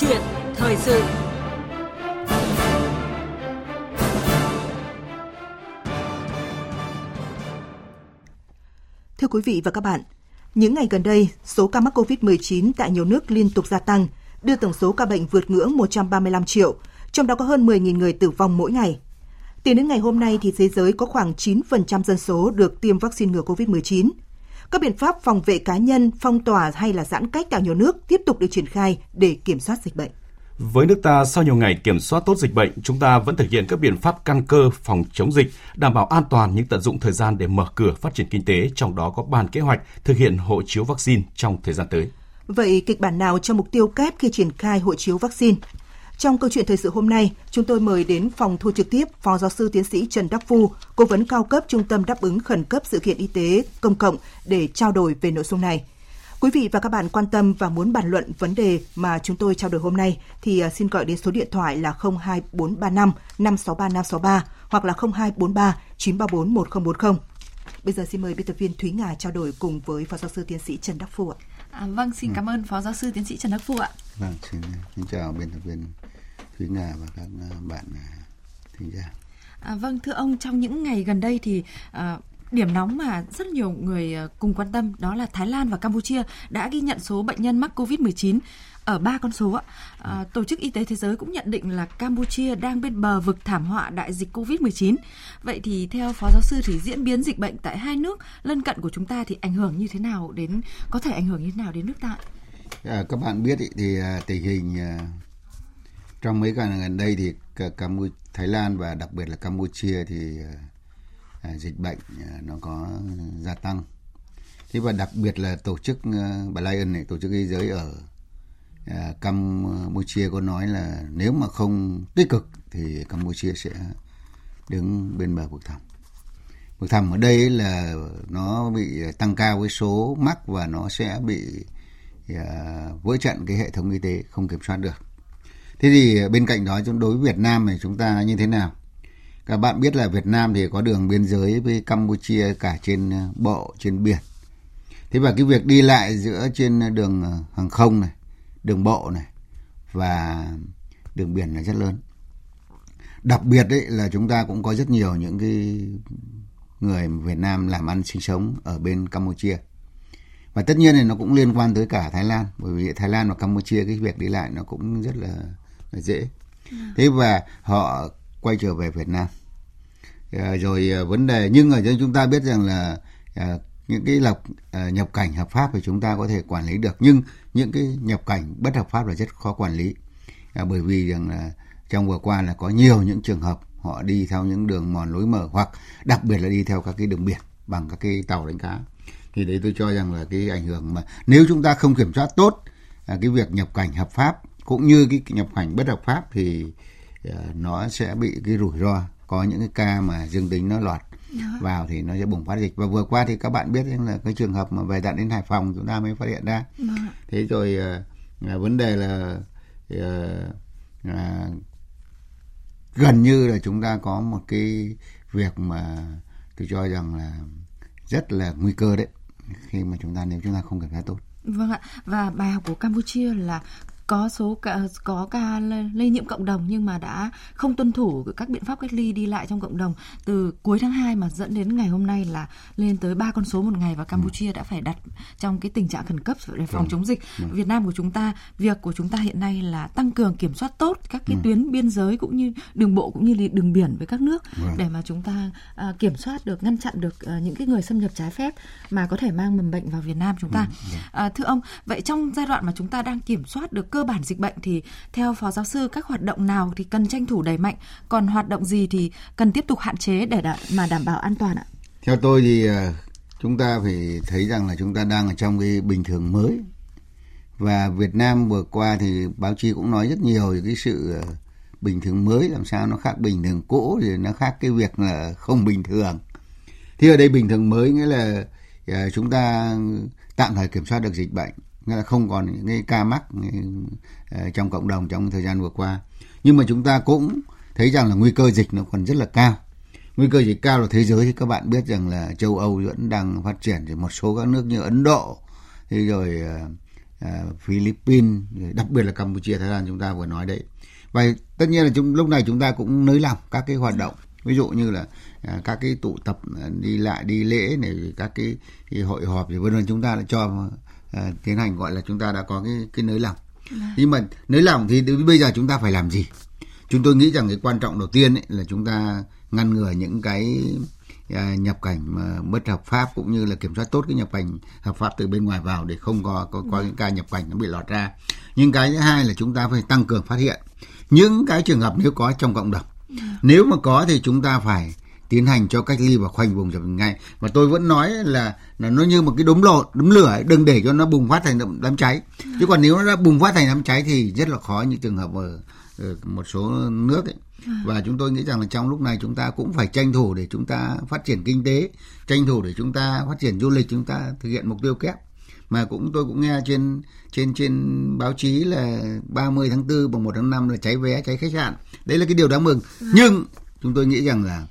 chuyện thời sự Thưa quý vị và các bạn, những ngày gần đây, số ca mắc COVID-19 tại nhiều nước liên tục gia tăng, đưa tổng số ca bệnh vượt ngưỡng 135 triệu, trong đó có hơn 10.000 người tử vong mỗi ngày. Tính đến ngày hôm nay thì thế giới có khoảng 9% dân số được tiêm vaccine ngừa COVID-19. Các biện pháp phòng vệ cá nhân, phong tỏa hay là giãn cách tại nhiều nước tiếp tục được triển khai để kiểm soát dịch bệnh. Với nước ta, sau nhiều ngày kiểm soát tốt dịch bệnh, chúng ta vẫn thực hiện các biện pháp căn cơ phòng chống dịch, đảm bảo an toàn nhưng tận dụng thời gian để mở cửa phát triển kinh tế, trong đó có bàn kế hoạch thực hiện hộ chiếu vaccine trong thời gian tới. Vậy kịch bản nào cho mục tiêu kép khi triển khai hộ chiếu vaccine? Trong câu chuyện thời sự hôm nay, chúng tôi mời đến phòng thu trực tiếp Phó Giáo sư Tiến sĩ Trần Đắc Phu, Cố vấn cao cấp Trung tâm đáp ứng khẩn cấp sự kiện y tế công cộng để trao đổi về nội dung này. Quý vị và các bạn quan tâm và muốn bàn luận vấn đề mà chúng tôi trao đổi hôm nay thì à, xin gọi đến số điện thoại là 02435 563 563 hoặc là 0243 934 1040. Bây giờ xin mời biên tập viên Thúy Ngà trao đổi cùng với Phó Giáo sư Tiến sĩ Trần Đắc Phu ạ. À, vâng, xin ừ. cảm ơn Phó Giáo sư Tiến sĩ Trần Đắc Phu ạ. Vâng, xin, xin chào biên tập viên Thúy Ngà và các à, bạn à, thính giả. À, vâng, thưa ông, trong những ngày gần đây thì à, Điểm nóng mà rất nhiều người à, cùng quan tâm đó là Thái Lan và Campuchia đã ghi nhận số bệnh nhân mắc COVID-19 ở ba con số ạ. À, Tổ chức Y tế Thế giới cũng nhận định là Campuchia đang bên bờ vực thảm họa đại dịch COVID-19. Vậy thì theo Phó Giáo sư thì diễn biến dịch bệnh tại hai nước lân cận của chúng ta thì ảnh hưởng như thế nào đến có thể ảnh hưởng như thế nào đến nước ta? À, các bạn biết ý, thì tình hình trong mấy ngày gần đây thì Campuchia, Thái Lan và đặc biệt là Campuchia thì ờ, ờ, dịch bệnh ờ, nó có gia tăng. Thế và đặc biệt là tổ chức Bà Lion này, tổ chức y giới ở Campuchia có nói là nếu mà không tích cực thì Campuchia sẽ đứng bên bờ vực thẳm. Vực thẳm ở đây là nó bị tăng cao với số mắc và nó sẽ bị vỡ trận cái hệ thống y tế không kiểm soát được. Thế thì bên cạnh đó chúng đối với Việt Nam thì chúng ta như thế nào? Các bạn biết là Việt Nam thì có đường biên giới với Campuchia cả trên ờ, bộ, trên biển. Thế và cái việc đi lại giữa trên đường ờ, hàng không này, đường bộ này và đường biển là rất lớn. Đặc biệt đấy là chúng ta cũng có rất nhiều những cái người Việt Nam làm ăn sinh sống ở bên Campuchia. Và tất nhiên thì nó cũng liên quan tới cả Thái Lan bởi vì Thái Lan và Campuchia cái việc đi lại nó cũng rất là, là dễ. Thế và họ quay trở về Việt Nam. À, rồi ờ, vấn đề nhưng ở đây chúng ta biết rằng là à, những cái lọc à, nhập cảnh hợp pháp thì chúng ta có thể quản lý được nhưng những cái nhập cảnh bất hợp pháp là rất khó quản lý à, bởi vì rằng là trong vừa qua là có nhiều những trường hợp họ đi theo những đường mòn lối mở hoặc đặc biệt là đi theo các cái đường biển bằng các cái tàu đánh cá thì đấy tôi cho rằng là cái ảnh hưởng mà nếu chúng ta không kiểm soát tốt à, cái việc nhập cảnh hợp pháp cũng như cái nhập cảnh bất hợp pháp thì à, nó sẽ bị cái rủi ro. Có những cái ca mà dương tính nó lọt đó. vào thì nó sẽ bùng phát dịch. Và vừa qua thì các bạn biết là cái trường hợp mà về tận đến Hải Phòng chúng ta mới phát hiện ra. Đó. thế rồi à, vấn đề là à, à, gần như là chúng ta có một cái việc mà tôi cho rằng là rất là nguy cơ đấy. Khi mà chúng ta nếu chúng ta không kiểm soát tốt. Vâng ạ, và bài học của Campuchia là có số ca, có ca lây nhiễm cộng đồng nhưng mà đã không tuân thủ các biện pháp cách ly đi lại trong cộng đồng. Từ cuối tháng 2 mà dẫn đến ngày hôm nay là lên tới ba con số một ngày và Campuchia đã phải đặt trong cái tình trạng khẩn cấp để phòng chống dịch. Việt Nam của chúng ta, việc của chúng ta hiện nay là tăng cường kiểm soát tốt các cái tuyến biên giới cũng như đường bộ cũng như đường biển với các nước để mà chúng ta uh, kiểm soát được ngăn chặn được uh, những cái người xâm nhập trái phép mà có thể mang mầm bệnh vào Việt Nam chúng ta. Uh, thưa ông, vậy trong giai đoạn mà chúng ta đang kiểm soát được cơ cơ bản dịch bệnh thì theo phó giáo sư các hoạt động nào thì cần tranh thủ đẩy mạnh, còn hoạt động gì thì cần tiếp tục hạn chế để đả, mà đảm bảo an toàn ạ? Theo tôi thì ờ, chúng ta phải thấy rằng là chúng ta đang ở trong cái bình thường mới và Việt Nam vừa qua thì báo chí cũng nói rất nhiều về cái sự ờ, bình thường mới làm sao nó khác bình thường cũ thì nó khác cái việc là không bình thường. Thì ở đây bình thường mới nghĩa là ờ, chúng ta tạm thời kiểm soát được dịch bệnh không còn những cái ca mắc ờ, trong cộng đồng trong thời gian vừa qua. Nhưng mà chúng ta cũng thấy rằng là nguy cơ dịch nó còn rất là cao. Nguy cơ dịch cao là thế giới thì các bạn biết rằng là châu Âu vẫn đang phát triển thì một số các nước như Ấn Độ thì rồi ờ, ờ, Philippines đặc biệt là Campuchia Thái Lan chúng ta vừa nói đấy. Và tất nhiên là chúng lúc này chúng ta cũng nới lỏng các cái hoạt động. Ví dụ như là à, các cái tụ tập đi lại đi lễ này các cái, cái hội họp thì vân vân chúng ta đã cho à, tiến hành gọi là chúng ta đã có cái cái nới lỏng. À. nhưng mà nới lỏng thì bây giờ chúng ta phải làm gì? Chúng tôi nghĩ rằng cái quan trọng đầu tiên ấy là chúng ta ngăn ngừa những cái à, nhập cảnh mà bất hợp pháp cũng như là kiểm soát tốt cái nhập cảnh hợp pháp từ bên ngoài vào để không có có, có những ca nhập cảnh nó bị lọt ra. Nhưng cái thứ hai là chúng ta phải tăng cường phát hiện. Những cái trường hợp nếu có trong cộng đồng. Nếu mà có thì chúng ta phải tiến hành cho cách ly và khoanh vùng dập ngay. Và tôi vẫn nói là là nó như một cái đống lột đống lửa ấy, đừng để cho nó bùng phát thành đám cháy. Chứ còn nếu nó đã bùng phát thành đám cháy thì rất là khó như trường hợp ở, ở một số nước ấy. Và chúng tôi nghĩ rằng là trong lúc này chúng ta cũng phải tranh thủ để chúng ta phát triển kinh tế tranh thủ để chúng ta phát triển du lịch chúng ta thực hiện mục tiêu kép. Mà cũng tôi cũng nghe trên trên trên báo chí là 30 tháng 4 bằng 1 tháng 5 là cháy vé cháy khách sạn. Đấy là cái điều đáng mừng. Nhưng chúng tôi nghĩ rằng là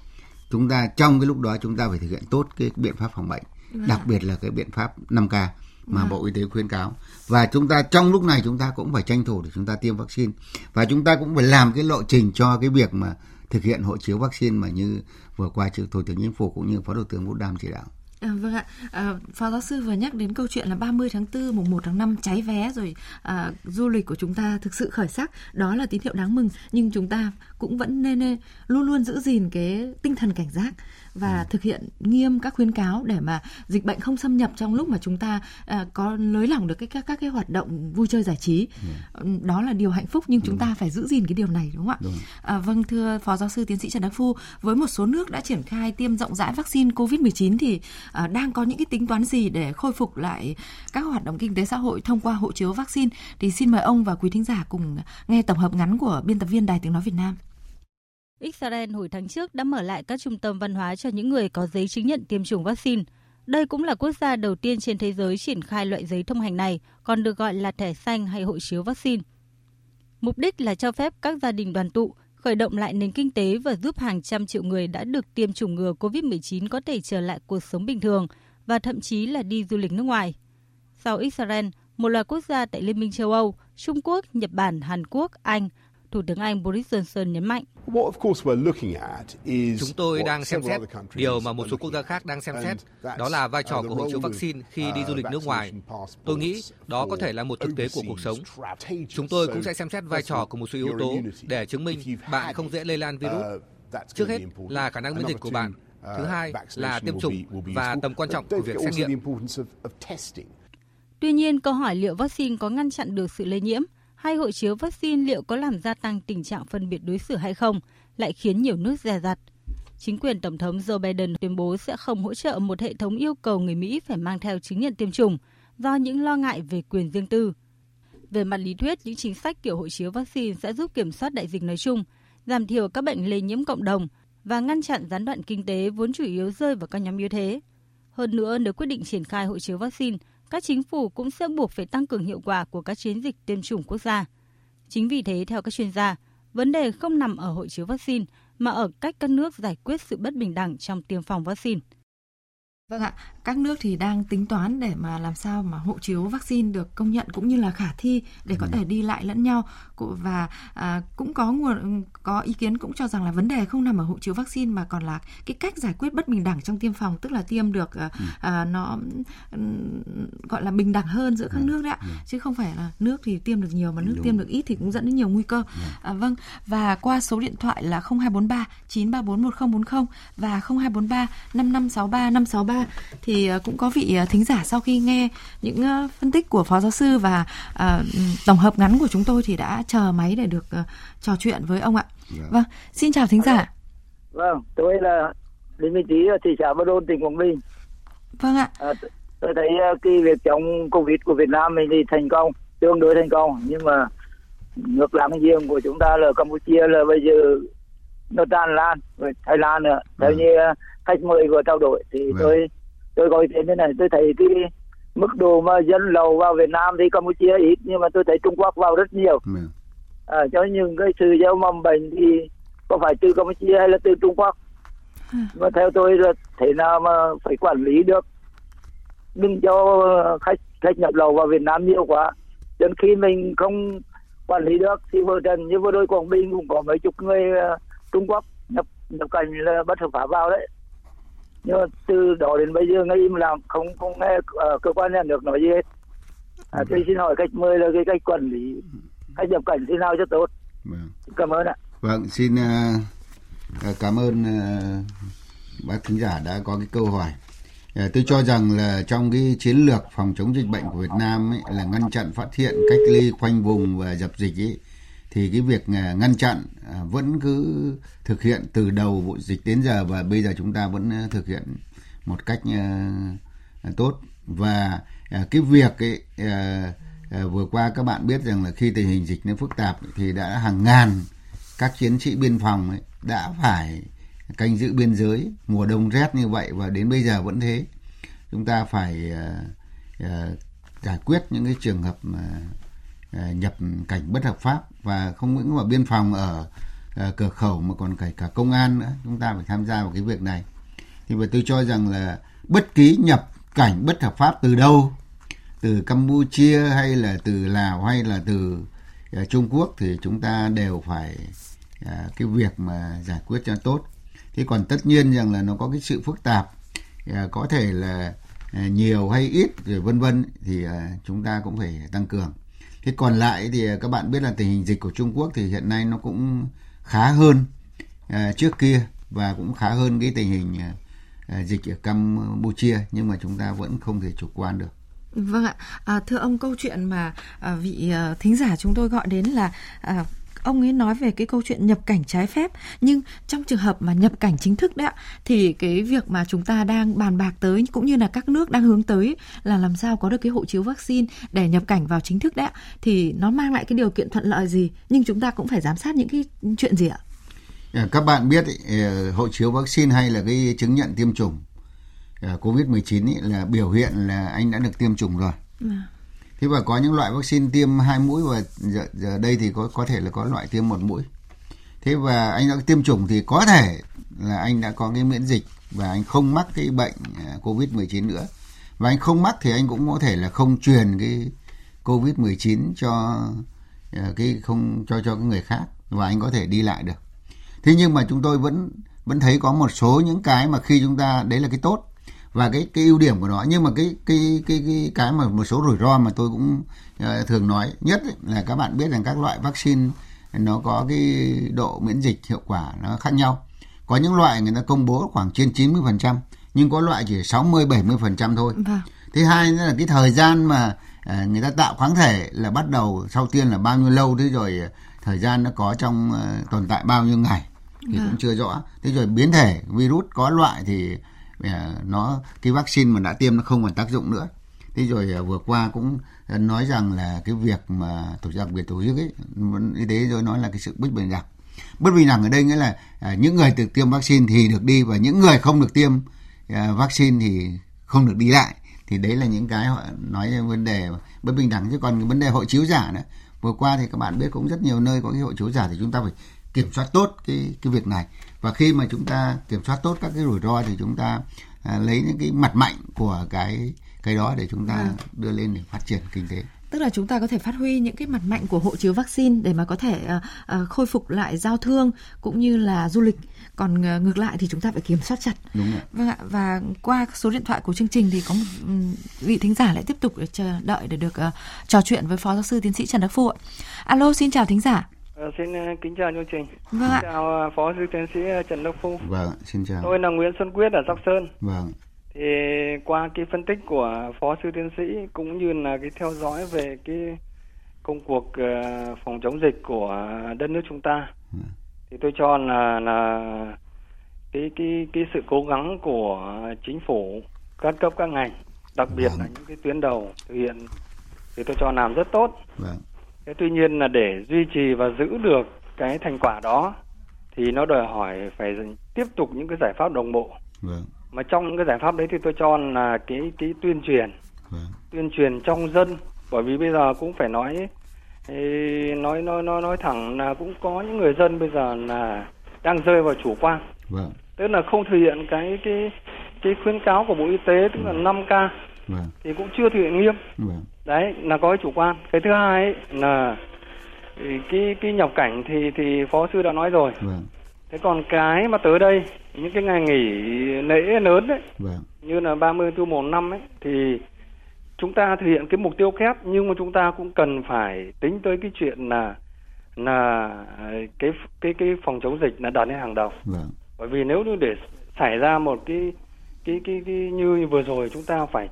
chúng ta trong cái lúc đó chúng ta phải thực hiện tốt cái biện pháp phòng bệnh ừ. đặc biệt là cái biện pháp 5K mà ừ. Bộ Y tế khuyến cáo và chúng ta trong lúc này chúng ta cũng phải tranh thủ để chúng ta tiêm vaccine và chúng ta cũng phải làm cái lộ trình cho cái việc mà thực hiện hộ chiếu vaccine mà như vừa qua thủ tướng chính phủ cũng như phó thủ tướng vũ đam chỉ đạo À, vâng ạ, à, Phó giáo sư vừa nhắc đến câu chuyện là 30 tháng 4, mùng 1 tháng 5 cháy vé rồi à, du lịch của chúng ta thực sự khởi sắc, đó là tín hiệu đáng mừng nhưng chúng ta cũng vẫn nên, nên luôn luôn giữ gìn cái tinh thần cảnh giác và ừ. thực hiện nghiêm các khuyến cáo để mà dịch bệnh không xâm nhập trong lúc mà chúng ta à, có nới lỏng được cái các các cái hoạt động vui chơi giải trí. Ừ. Đó là điều hạnh phúc nhưng chúng ta phải giữ gìn cái điều này đúng không ạ? Đúng. À, vâng thưa Phó giáo sư tiến sĩ Trần Đắc Phu, với một số nước đã triển khai tiêm rộng rãi vaccine COVID-19 thì à, đang có những cái tính toán gì để khôi phục lại các hoạt động kinh tế xã hội thông qua hộ chiếu vaccine thì xin mời ông và quý thính giả cùng nghe tổng hợp ngắn của biên tập viên Đài Tiếng nói Việt Nam. Israel hồi tháng trước đã mở lại các trung tâm văn hóa cho những người có giấy chứng nhận tiêm chủng vaccine. Đây cũng là quốc gia đầu tiên trên thế giới triển khai loại giấy thông hành này, còn được gọi là thẻ xanh hay hộ chiếu vaccine. Mục đích là cho phép các gia đình đoàn tụ, khởi động lại nền kinh tế và giúp hàng trăm triệu người đã được tiêm chủng ngừa COVID-19 có thể trở lại cuộc sống bình thường và thậm chí là đi du lịch nước ngoài. Sau Israel, một loạt quốc gia tại Liên minh châu Âu, Trung Quốc, Nhật Bản, Hàn Quốc, Anh Thủ tướng Anh Boris Johnson nhấn mạnh. Chúng tôi đang xem xét điều mà một số quốc gia khác đang xem xét, đó là vai trò của hộ chiếu vaccine khi đi du lịch nước ngoài. Tôi nghĩ đó có thể là một thực tế của cuộc sống. Chúng tôi cũng sẽ xem xét vai trò của một số yếu tố để chứng minh bạn không dễ lây lan virus. Trước hết là khả năng miễn dịch của bạn. Thứ hai là tiêm chủng và tầm quan trọng của việc xét nghiệm. Tuy nhiên, câu hỏi liệu vaccine có ngăn chặn được sự lây nhiễm hai hộ chiếu vaccine liệu có làm gia tăng tình trạng phân biệt đối xử hay không, lại khiến nhiều nước dè dặt. Chính quyền Tổng thống Joe Biden tuyên bố sẽ không hỗ trợ một hệ thống yêu cầu người Mỹ phải mang theo chứng nhận tiêm chủng do những lo ngại về quyền riêng tư. Về mặt lý thuyết, những chính sách kiểu hộ chiếu vaccine sẽ giúp kiểm soát đại dịch nói chung, giảm thiểu các bệnh lây nhiễm cộng đồng và ngăn chặn gián đoạn kinh tế vốn chủ yếu rơi vào các nhóm yếu thế. Hơn nữa, nếu quyết định triển khai hộ chiếu vaccine, các chính phủ cũng sẽ buộc phải tăng cường hiệu quả của các chiến dịch tiêm chủng quốc gia. Chính vì thế, theo các chuyên gia, vấn đề không nằm ở hộ chiếu vaccine mà ở cách các nước giải quyết sự bất bình đẳng trong tiêm phòng vaccine. Vâng ạ, các nước thì đang tính toán để mà làm sao mà hộ chiếu vaccine được công nhận cũng như là khả thi để có ừ. thể đi lại lẫn nhau và à, cũng có nguồn có ý kiến cũng cho rằng là vấn đề không nằm ở hộ chiếu vaccine mà còn là cái cách giải quyết bất bình đẳng trong tiêm phòng tức là tiêm được à, ừ. à, nó gọi là bình đẳng hơn giữa các ừ. nước đấy ạ chứ không phải là nước thì tiêm được nhiều mà nước Đúng. tiêm được ít thì cũng dẫn đến nhiều nguy cơ. À, vâng và qua số điện thoại là 0243 934 1040 và 0243 5563 563 thì ờ, cũng có vị ờ, thính giả sau khi nghe những ờ, phân tích của phó giáo sư và tổng hợp ngắn của chúng tôi thì đã chờ máy để được trò chuyện với ông ạ. Dạ. Vâng, xin chào thính giả. Vâng, tôi là Đinh Minh Trí ở thị xã Ba Đôn, tỉnh Quảng Bình. Vâng ạ. À, tôi thấy cái việc chống Covid của Việt Nam mình thì thành công, tương đối thành công, nhưng mà ngược láng giềng của chúng ta là Campuchia là bây giờ nó tràn lan, rồi Thái Lan nữa. Theo ừ. như khách mời vừa trao đổi thì vâng. tôi tôi gọi thế này tôi thấy cái mức độ mà dân lầu vào Việt Nam thì Campuchia ít nhưng mà tôi thấy Trung Quốc vào rất nhiều vâng. à, cho những cái sự gieo mầm bệnh thì có phải từ Campuchia hay là từ Trung Quốc mà theo tôi là thế nào mà phải quản lý được đừng cho khách khách nhập lậu vào Việt Nam nhiều quá đến khi mình không quản lý được thì vừa trần như vừa đôi quảng bình cũng có mấy chục người uh, trung quốc nhập nhập cảnh là bất hợp pháp vào đấy. Nhưng mà từ đó đến bây giờ ngay im lặng không không nghe uh, cơ quan nhà nước nói gì hết. À, tôi xin hỏi cách mời là cái cách quản lý cách nhập cảnh thế nào cho tốt? Vâng. cảm ơn ạ. Vâng xin uh, cảm ơn uh, bác thính giả đã có cái câu hỏi. Tôi cho rằng là trong cái chiến lược phòng chống dịch bệnh của Việt Nam ấy, là ngăn chặn phát hiện cách ly khoanh vùng và dập dịch ấy, thì cái việc à, ngăn chặn à, vẫn cứ thực hiện từ đầu vụ dịch đến giờ và bây giờ chúng ta vẫn à, thực hiện một cách tốt. Và cái việc ấy, vừa qua các bạn biết rằng là khi tình hình dịch nó phức tạp thì đã hàng ngàn các chiến sĩ biên phòng ấy đã phải canh giữ biên giới mùa đông rét như vậy và đến bây giờ vẫn thế. Chúng ta phải giải quyết những cái trường hợp mà nhập cảnh bất hợp pháp và không những mà biên phòng ở uh, cửa khẩu mà còn cả cả công an nữa. Chúng ta phải tham gia vào cái việc này. Thì và tôi cho rằng là bất kỳ nhập cảnh bất hợp pháp từ đâu? Từ Campuchia hay là từ Lào hay là từ uh, Trung Quốc thì chúng ta đều phải uh, cái việc mà giải quyết cho tốt. Thế còn tất nhiên rằng là nó có cái sự phức tạp uh, có thể là nhiều hay ít rồi vân vân thì chúng ta cũng phải tăng cường thế còn lại thì à, các bạn biết là tình hình dịch của Trung Quốc thì hiện nay nó cũng khá hơn à, trước kia và cũng khá hơn cái tình hình à, dịch ở Campuchia nhưng mà chúng ta vẫn không thể chủ quan được. Vâng ạ, à, thưa ông câu chuyện mà à, vị à, thính giả chúng tôi gọi đến là à, ông ấy nói về cái câu chuyện nhập cảnh trái phép nhưng trong trường hợp mà nhập cảnh chính thức đấy ạ thì cái việc mà chúng ta đang bàn bạc tới cũng như là các nước đang hướng tới là làm sao có được cái hộ chiếu vaccine để nhập cảnh vào chính thức đấy ạ thì nó mang lại cái điều kiện thuận lợi gì? Nhưng chúng ta cũng phải giám sát những cái chuyện gì ạ? À, các bạn biết ờ, hộ chiếu vaccine hay là cái chứng nhận tiêm chủng ờ, COVID-19 là biểu hiện là anh đã được tiêm chủng rồi. À thế và có những loại vaccine tiêm hai mũi và giờ, giờ đây thì có có thể là có loại tiêm một mũi. Thế và anh đã tiêm chủng thì có thể là anh đã có cái miễn dịch và anh không mắc cái bệnh à, covid 19 nữa. Và anh không mắc thì anh cũng có thể là không truyền cái covid 19 cho à, cái không cho cho cái người khác và anh có thể đi lại được. Thế nhưng mà chúng tôi vẫn vẫn thấy có một số những cái mà khi chúng ta đấy là cái tốt và cái cái ưu điểm của nó nhưng mà cái cái cái cái cái mà một số rủi ro mà tôi cũng uh, thường nói nhất ấy, là các bạn biết rằng các loại vaccine nó có cái độ miễn dịch hiệu quả nó khác nhau có những loại người ta công bố khoảng trên 90% nhưng có loại chỉ 60 70% thôi. Vâng. Thứ hai nữa là cái thời gian mà à, người ta tạo kháng thể là bắt đầu sau tiên là bao nhiêu lâu thế rồi thời gian nó có trong tồn tại bao nhiêu ngày thì vâng. cũng chưa rõ. Thế rồi biến thể virus có loại thì nó, cái vaccine mà đã tiêm nó không còn tác dụng nữa. Thế rồi à, vừa qua cũng à, nói rằng là cái việc mà tổ chức, đặc biệt tổ chức ấy y tế rồi nói là cái sự bất bình đẳng. Bất bình đẳng ở đây nghĩa là à, những người được tiêm vaccine thì được đi và những người không được tiêm vaccine thì không được đi lại. Thì đấy là những cái họ nói vấn đề bất bình đẳng. Chứ còn cái vấn đề hộ chiếu giả nữa. Vừa qua thì các bạn biết cũng rất nhiều nơi có cái hộ chiếu giả thì chúng ta phải kiểm soát tốt cái cái việc này. Và khi mà chúng ta kiểm soát tốt các cái rủi ro thì chúng ta à, lấy những cái mặt mạnh của cái cái đó để chúng ta à. đưa lên để phát triển kinh tế. Tức là chúng ta có thể phát huy những cái mặt mạnh của hộ chiếu vaccine để mà có thể uh, uh, khôi phục lại giao thương cũng như là du lịch. Còn uh, ngược lại thì chúng ta phải kiểm soát chặt. Đúng rồi. vâng ạ. Và qua số điện thoại của chương trình thì có một um, vị thính giả lại tiếp tục chờ đợi để được uh, trò chuyện với phó giáo sư tiến sĩ trần đắc phu ạ. Alo xin chào thính giả À, xin uh, kính chào chương trình. Vâng ạ. Chào uh, Phó sư tiến sĩ Trần Đắc Phu. Vâng, xin chào. Tôi là Nguyễn Xuân Quyết ở Sóc Sơn. Vâng. Thì qua cái phân tích của Phó sư tiến sĩ cũng như là cái theo dõi về cái công cuộc phòng chống dịch của đất nước chúng ta. Vâng. Thì tôi cho là là cái cái cái sự cố gắng của chính phủ các cấp các ngành, đặc biệt vâng. là những cái tuyến đầu thực hiện thì tôi cho làm rất tốt. Vâng thế tuy nhiên là để duy trì và giữ được cái thành quả đó thì nó đòi hỏi phải tiếp tục những cái giải pháp đồng bộ vâng. mà trong những cái giải pháp đấy thì tôi cho là cái cái tuyên truyền vâng. tuyên truyền trong dân bởi vì bây giờ cũng phải nói nói nói nói nói thẳng là cũng có những người dân bây giờ là đang rơi vào chủ quan vâng. tức là không thực hiện cái cái cái khuyến cáo của bộ y tế tức là 5 k vâng. thì cũng chưa thực hiện nghiêm vâng. đấy là có cái chủ quan cái thứ hai ấy, là cái cái nhập cảnh thì thì phó sư đã nói rồi vâng. thế còn cái mà tới đây những cái ngày nghỉ lễ lớn đấy vâng. như là 30 tháng một năm ấy thì chúng ta thực hiện cái mục tiêu kép nhưng mà chúng ta cũng cần phải tính tới cái chuyện là là cái cái cái phòng chống dịch là đặt lên hàng đầu vâng. bởi vì nếu như để xảy ra một cái cái cái, cái như vừa rồi chúng ta phải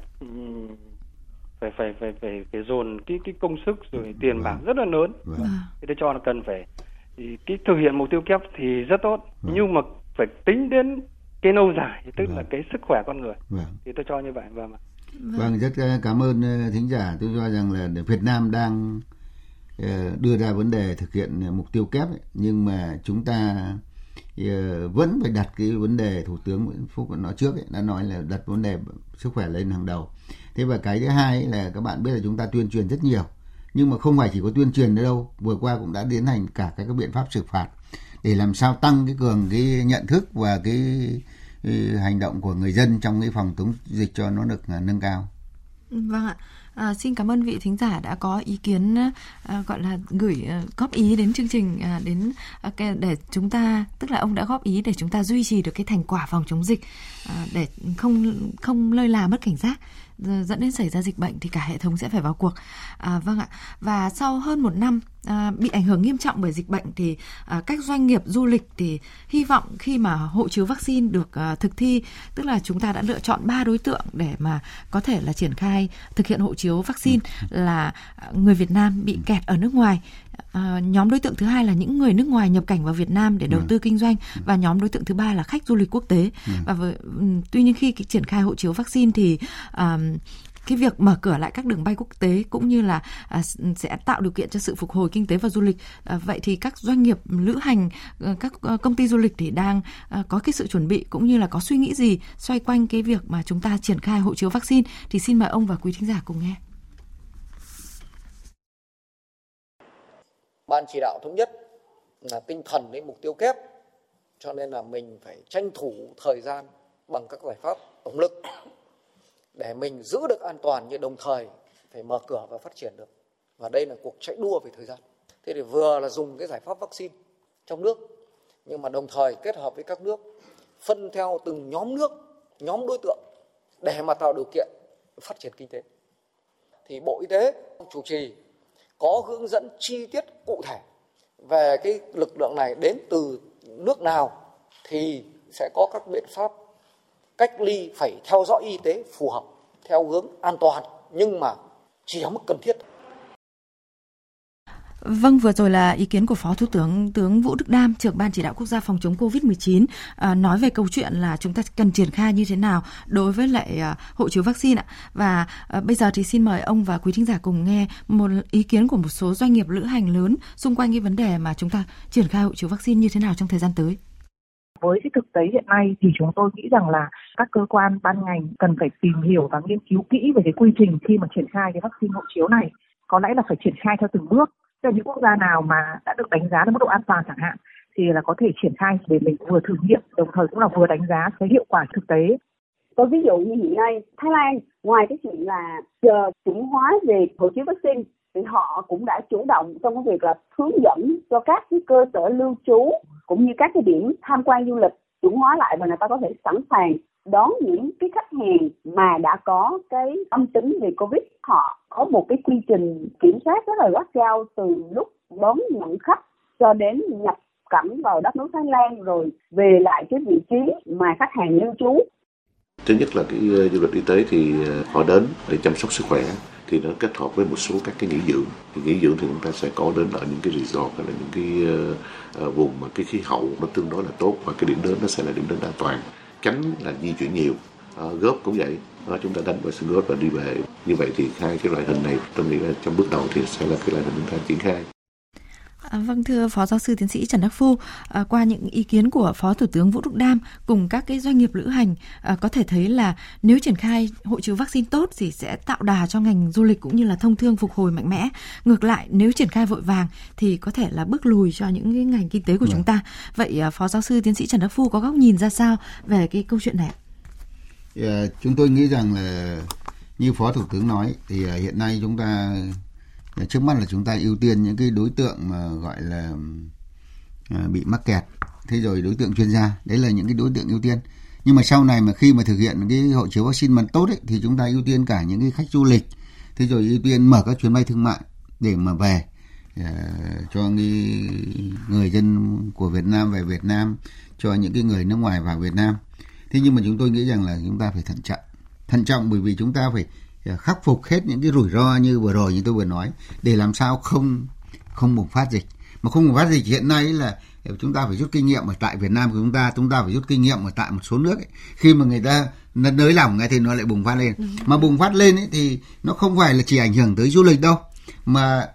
phải phải phải phải phải dồn cái cái công sức rồi tiền vâng. bạc rất là lớn vâng. thì tôi cho là cần phải thì cái thực hiện mục tiêu kép thì rất tốt vâng. nhưng mà phải tính đến cái lâu dài tức vâng. là cái sức khỏe con người vâng. thì tôi cho như vậy vâng vâng, vâng rất cảm ơn ờ, thính giả tôi cho rằng là Việt Nam đang ờ, đưa ra vấn đề thực hiện mục tiêu kép ấy, nhưng mà chúng ta Ờ, vẫn phải đặt cái vấn đề thủ tướng Nguyễn Phúc nói trước ấy, đã nói là đặt vấn đề sức khỏe lên hàng đầu. Thế và cái thứ hai là các bạn biết là chúng ta tuyên truyền rất nhiều nhưng mà không phải chỉ có tuyên truyền nữa đâu vừa qua cũng đã tiến hành cả các biện pháp xử phạt để làm sao tăng cái cường cái nhận thức và cái, cái hành động của người dân trong cái phòng chống dịch cho nó được ờ, nâng cao. Vâng ạ. À, xin cảm ơn vị thính giả đã có ý kiến à, gọi là gửi à, góp ý đến chương trình à, đến à, để chúng ta tức là ông đã góp ý để chúng ta duy trì được cái thành quả phòng chống dịch à, để không không lơi là mất cảnh giác dẫn đến xảy ra dịch bệnh thì cả hệ thống sẽ phải vào cuộc. À, vâng ạ. Và sau hơn một năm à, bị ảnh hưởng nghiêm trọng bởi dịch bệnh thì à, các doanh nghiệp du lịch thì hy vọng khi mà hộ chiếu vaccine được à, thực thi, tức là chúng ta đã lựa chọn ba đối tượng để mà có thể là triển khai thực hiện hộ chiếu vaccine là người Việt Nam bị kẹt ở nước ngoài. À, nhóm đối tượng thứ hai là những người nước ngoài nhập cảnh vào Việt Nam để đầu tư kinh doanh và nhóm đối tượng thứ ba là khách du lịch quốc tế. Và với, tuy nhiên khi triển khai hộ chiếu vaccine thì à, cái việc mở cửa lại các đường bay quốc tế cũng như là à, sẽ tạo điều kiện cho sự phục hồi kinh tế và du lịch. À, vậy thì các doanh nghiệp lữ hành ờ, các ờ, công ty du lịch thì đang à, có cái sự chuẩn bị cũng như là có suy nghĩ gì xoay quanh cái việc mà chúng ta triển khai hộ chiếu vaccine? Thì xin mời ông và quý thính giả cùng nghe. Ban chỉ đạo thống nhất là tinh thần đến mục tiêu kép cho nên là mình phải tranh thủ thời gian bằng các giải pháp tổng lực để mình giữ được an toàn nhưng đồng thời phải mở cửa và phát triển được. Và đây là cuộc chạy đua về thời gian. Thế thì vừa là dùng cái giải pháp vaccine trong nước, nhưng mà đồng thời kết hợp với các nước, phân theo từng nhóm nước, nhóm đối tượng để mà tạo điều kiện phát triển kinh tế. Thì bộ y tế chủ trì có hướng dẫn chi tiết cụ thể về cái lực lượng này đến từ nước nào thì sẽ có các biện pháp cách ly phải theo dõi y tế phù hợp theo hướng an toàn nhưng mà chỉ ở mức cần thiết Vâng, vừa rồi là ý kiến của Phó Thủ tướng tướng Vũ Đức Đam, trưởng ban chỉ đạo quốc gia phòng chống Covid-19 à, nói về câu chuyện là chúng ta cần triển khai như thế nào đối với lại à, hộ chiếu vaccine ạ. Và à, bây giờ thì xin mời ông và quý thính giả cùng nghe một ý kiến của một số doanh nghiệp lữ hành lớn xung quanh cái vấn đề mà chúng ta triển khai hộ chiếu vaccine như thế nào trong thời gian tới. Với cái thực tế hiện nay thì chúng tôi nghĩ rằng là các cơ quan, ban ngành cần phải tìm hiểu và nghiên cứu kỹ về cái quy trình khi mà triển khai cái vaccine hộ chiếu này. Có lẽ là phải triển khai theo từng bước Cho những quốc gia nào mà đã được đánh giá là mức độ an toàn chẳng hạn, thì là có thể triển khai để mình vừa thử nghiệm, đồng thời cũng là vừa đánh giá cái hiệu quả thực tế. Có ví dụ như hiện nay, Thái Lan, ngoài cái chuyện là chờ chuẩn hóa về hộ chiếu vaccine thì họ cũng đã chủ động trong cái việc là hướng dẫn cho các cái cơ sở lưu trú cũng như các cái điểm tham quan du lịch chuẩn hóa lại và người ta có thể sẵn sàng đón những cái khách hàng mà đã có cái âm tính về covid. Họ có một cái quy trình kiểm soát rất là gắt gao từ lúc đón nhận khách cho đến nhập cảnh vào đất nước Thái Lan rồi về lại cái vị trí mà khách hàng lưu trú thứ nhất là cái ờ, du lịch y tế thì ờ, họ đến để chăm sóc sức khỏe thì nó kết hợp với một số các cái nghỉ dưỡng. Thì nghỉ dưỡng thì chúng ta sẽ có đến ở những cái resort hay là những cái uh, vùng mà cái khí hậu nó tương đối là tốt và cái điểm đến nó sẽ là điểm đến an toàn. Tránh là di chuyển nhiều à, góp cũng vậy. Đó, chúng ta đánh vào sân góp và đi về. Như vậy thì hai cái loại hình này tôi nghĩ là trong bước đầu thì sẽ là cái loại hình chúng ta triển khai. À, vâng thưa Phó Giáo sư Tiến sĩ Trần Đắc Phu, à, qua những ý kiến của Phó Thủ tướng Vũ Đức Đam cùng các cái doanh nghiệp lữ hành à, có thể thấy là nếu triển khai hộ chiếu vaccine tốt thì sẽ tạo đà cho ngành du lịch cũng như là thông thương phục hồi mạnh mẽ. Ngược lại nếu triển khai vội vàng thì có thể là bước lùi cho những cái ngành kinh tế của chúng vâng. ta. Vậy à, Phó Giáo sư Tiến sĩ Trần Đắc Phu có góc nhìn ra sao về cái câu chuyện này? Yeah, dạ, chúng tôi nghĩ rằng là như phó thủ tướng nói thì hiện nay chúng ta trước mắt là chúng ta ưu tiên những cái đối tượng mà gọi là à, bị mắc kẹt. Thế rồi đối tượng chuyên gia đấy là những cái đối tượng ưu tiên. Nhưng mà sau này mà khi mà thực hiện cái hộ chiếu vaccine mà tốt ấy, thì chúng ta ưu tiên cả những cái khách du lịch. Thế rồi ưu tiên mở các chuyến bay thương mại để mà về uh, cho người dân của Việt Nam về Việt Nam cho những cái người nước ngoài vào Việt Nam. Thế nhưng mà chúng tôi nghĩ rằng là chúng ta phải thận trọng. Thận trọng bởi vì chúng ta phải khắc phục hết những cái rủi ro như vừa rồi như tôi vừa nói để làm sao không không bùng phát dịch. Mà không bùng phát dịch hiện nay là chúng ta phải rút kinh nghiệm ở tại Việt Nam của chúng ta chúng ta phải rút kinh nghiệm ở tại một số nước ấy. khi mà người ta nới lỏng ngay thì nó lại bùng phát lên. Mà bùng phát lên ấy, thì nó không phải là chỉ ảnh hưởng tới du lịch đâu. Mà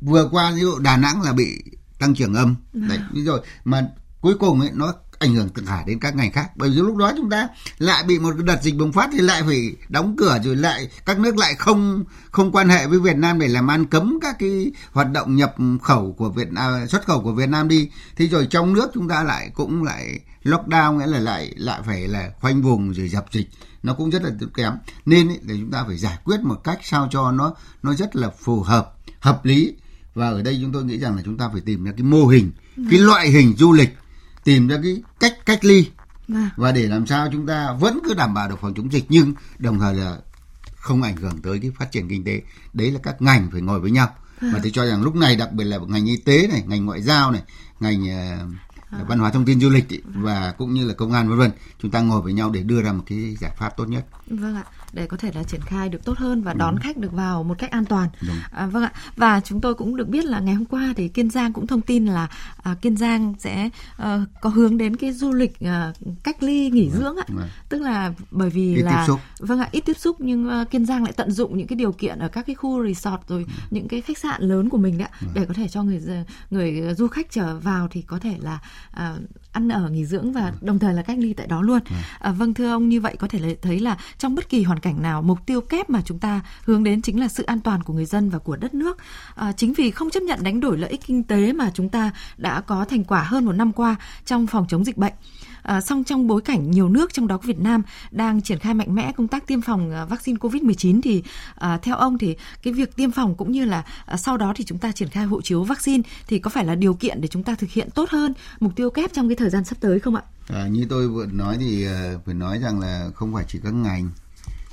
vừa qua ví dụ Đà Nẵng là bị tăng trưởng âm. Đấy ví dụ mà cuối cùng ấy nó ảnh hưởng cả đến các ngành khác. Bởi vì lúc đó chúng ta lại bị một đợt dịch bùng phát thì lại phải đóng cửa rồi lại các nước lại không không quan hệ với Việt Nam để làm ăn cấm các cái hoạt động nhập khẩu của Việt Nam à, xuất khẩu của Việt Nam đi. Thì rồi trong nước chúng ta lại cũng lại lockdown nghĩa là lại lại phải là khoanh vùng rồi dập dịch. Nó cũng rất là kém. Nên ấy, để chúng ta phải giải quyết một cách sao cho nó nó rất là phù hợp hợp lý. Và ở đây chúng tôi nghĩ rằng là chúng ta phải tìm ra cái mô hình cái loại hình du lịch tìm ra cái cách cách ly. Vâng. và để làm sao chúng ta vẫn cứ đảm bảo được phòng chống dịch nhưng đồng thời là không ảnh hưởng tới cái phát triển kinh tế. Đấy là các ngành phải ngồi với nhau. Mà vâng. tôi cho rằng lúc này đặc biệt là ngành y tế này ngành ngoại giao này ngành uh, văn hóa thông tin du lịch ý, và cũng như là công an vân vân chúng ta ngồi với nhau để đưa ra một cái giải pháp tốt nhất. Vâng ạ để có thể là triển khai được tốt hơn và đón Đúng. khách được vào một cách an toàn. À, vâng ạ. Và chúng tôi cũng được biết là ngày hôm qua thì Kiên Giang cũng thông tin là à, Kiên Giang sẽ à, có hướng đến cái du lịch à, cách ly nghỉ dưỡng ạ. Vâng. Tức là bởi vì ít là vâng ạ ít tiếp xúc nhưng uh, Kiên Giang lại tận dụng những cái điều kiện ở các cái khu resort rồi ừ. những cái khách sạn lớn của mình đấy ạ, để có thể cho người người du khách trở vào thì có thể là à, ăn ở nghỉ dưỡng và đồng thời là cách ly tại đó luôn. À, vâng thưa ông như vậy có thể thấy là trong bất kỳ hoàn cảnh nào mục tiêu kép mà chúng ta hướng đến chính là sự an toàn của người dân và của đất nước. À, chính vì không chấp nhận đánh đổi lợi ích kinh tế mà chúng ta đã có thành quả hơn một năm qua trong phòng chống dịch bệnh. À, song trong bối cảnh nhiều nước trong đó có Việt Nam đang triển khai mạnh mẽ công tác tiêm phòng à, vaccine COVID-19 thì à, theo ông thì cái việc tiêm phòng cũng như là à, sau đó thì chúng ta triển khai hộ chiếu vaccine thì có phải là điều kiện để chúng ta thực hiện tốt hơn mục tiêu kép trong cái thời gian sắp tới không ạ? À, như tôi vừa nói thì à, uh, phải nói rằng là không phải chỉ các ngành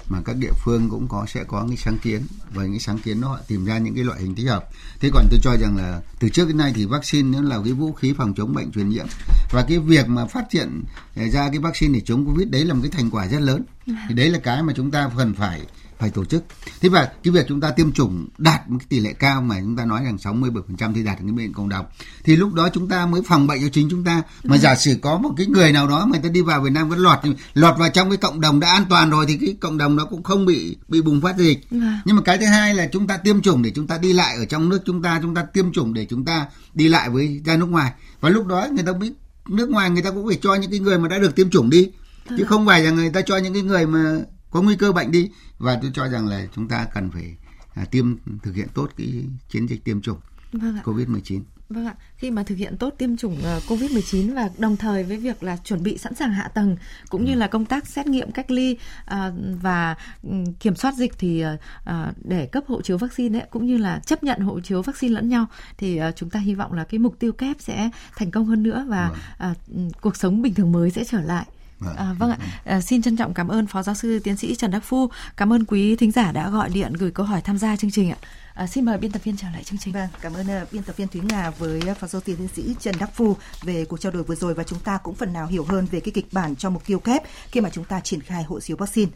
mà các địa phương cũng có, sẽ có những sáng kiến và những sáng kiến đó họ tìm ra những cái loại hình thích hợp. Thế còn tôi cho rằng là từ trước đến nay thì vaccine nó là cái vũ khí phòng chống bệnh truyền nhiễm. Và cái việc mà phát triển eh, ra cái vaccine để chống covid đấy là một cái thành quả rất lớn. Thì đấy là cái mà chúng ta cần phải phải tổ chức. Thế và cái việc chúng ta tiêm chủng đạt một cái tỷ lệ cao mà chúng ta nói rằng 67% thì đạt được cái bệnh cộng đồng thì lúc đó chúng ta mới phòng bệnh cho chính chúng ta. Mà giả sử có một cái người nào đó mà người ta đi vào Việt Nam vẫn lọt lọt vào trong cái cộng đồng đã an toàn rồi thì cái cộng đồng đó cũng không bị bị bùng phát dịch. Nhưng mà cái thứ hai là chúng ta tiêm chủng để chúng ta đi lại ở trong nước chúng ta, chúng ta tiêm chủng để chúng ta đi lại với ra nước ngoài. Và lúc đó người ta biết nước ngoài người ta cũng phải cho những cái người mà đã được tiêm chủng đi chứ không phải là người ta cho những cái người mà có nguy cơ bệnh đi và tôi cho rằng là chúng ta cần phải à, tiêm thực hiện tốt cái chiến dịch tiêm chủng vâng COVID-19. Vâng ạ, khi mà thực hiện tốt tiêm chủng ờ, COVID-19 và đồng thời với việc là chuẩn bị sẵn sàng hạ tầng cũng như ừ. là công tác xét nghiệm cách ly à, và ừ, kiểm soát dịch thì à, để cấp hộ chiếu vaccine ấy, cũng như là chấp nhận hộ chiếu vaccine lẫn nhau thì à, chúng ta hy vọng là cái mục tiêu kép sẽ thành công hơn nữa và vâng. à, cuộc sống bình thường mới sẽ trở lại. Vâng. À, vâng ạ, à, xin trân trọng cảm ơn Phó Giáo sư Tiến sĩ Trần Đắc Phu, cảm ơn quý thính giả đã gọi điện gửi câu hỏi tham gia chương trình ạ. À, xin mời biên tập viên trở lại chương trình. Vâng, cảm ơn uh, biên tập viên Thúy Nga với uh, phó giáo sư tiến sĩ Trần Đắc Phu về cuộc trao đổi vừa rồi và chúng ta cũng phần nào hiểu hơn về cái kịch bản cho mục tiêu kép khi mà chúng ta triển khai hộ chiếu vaccine.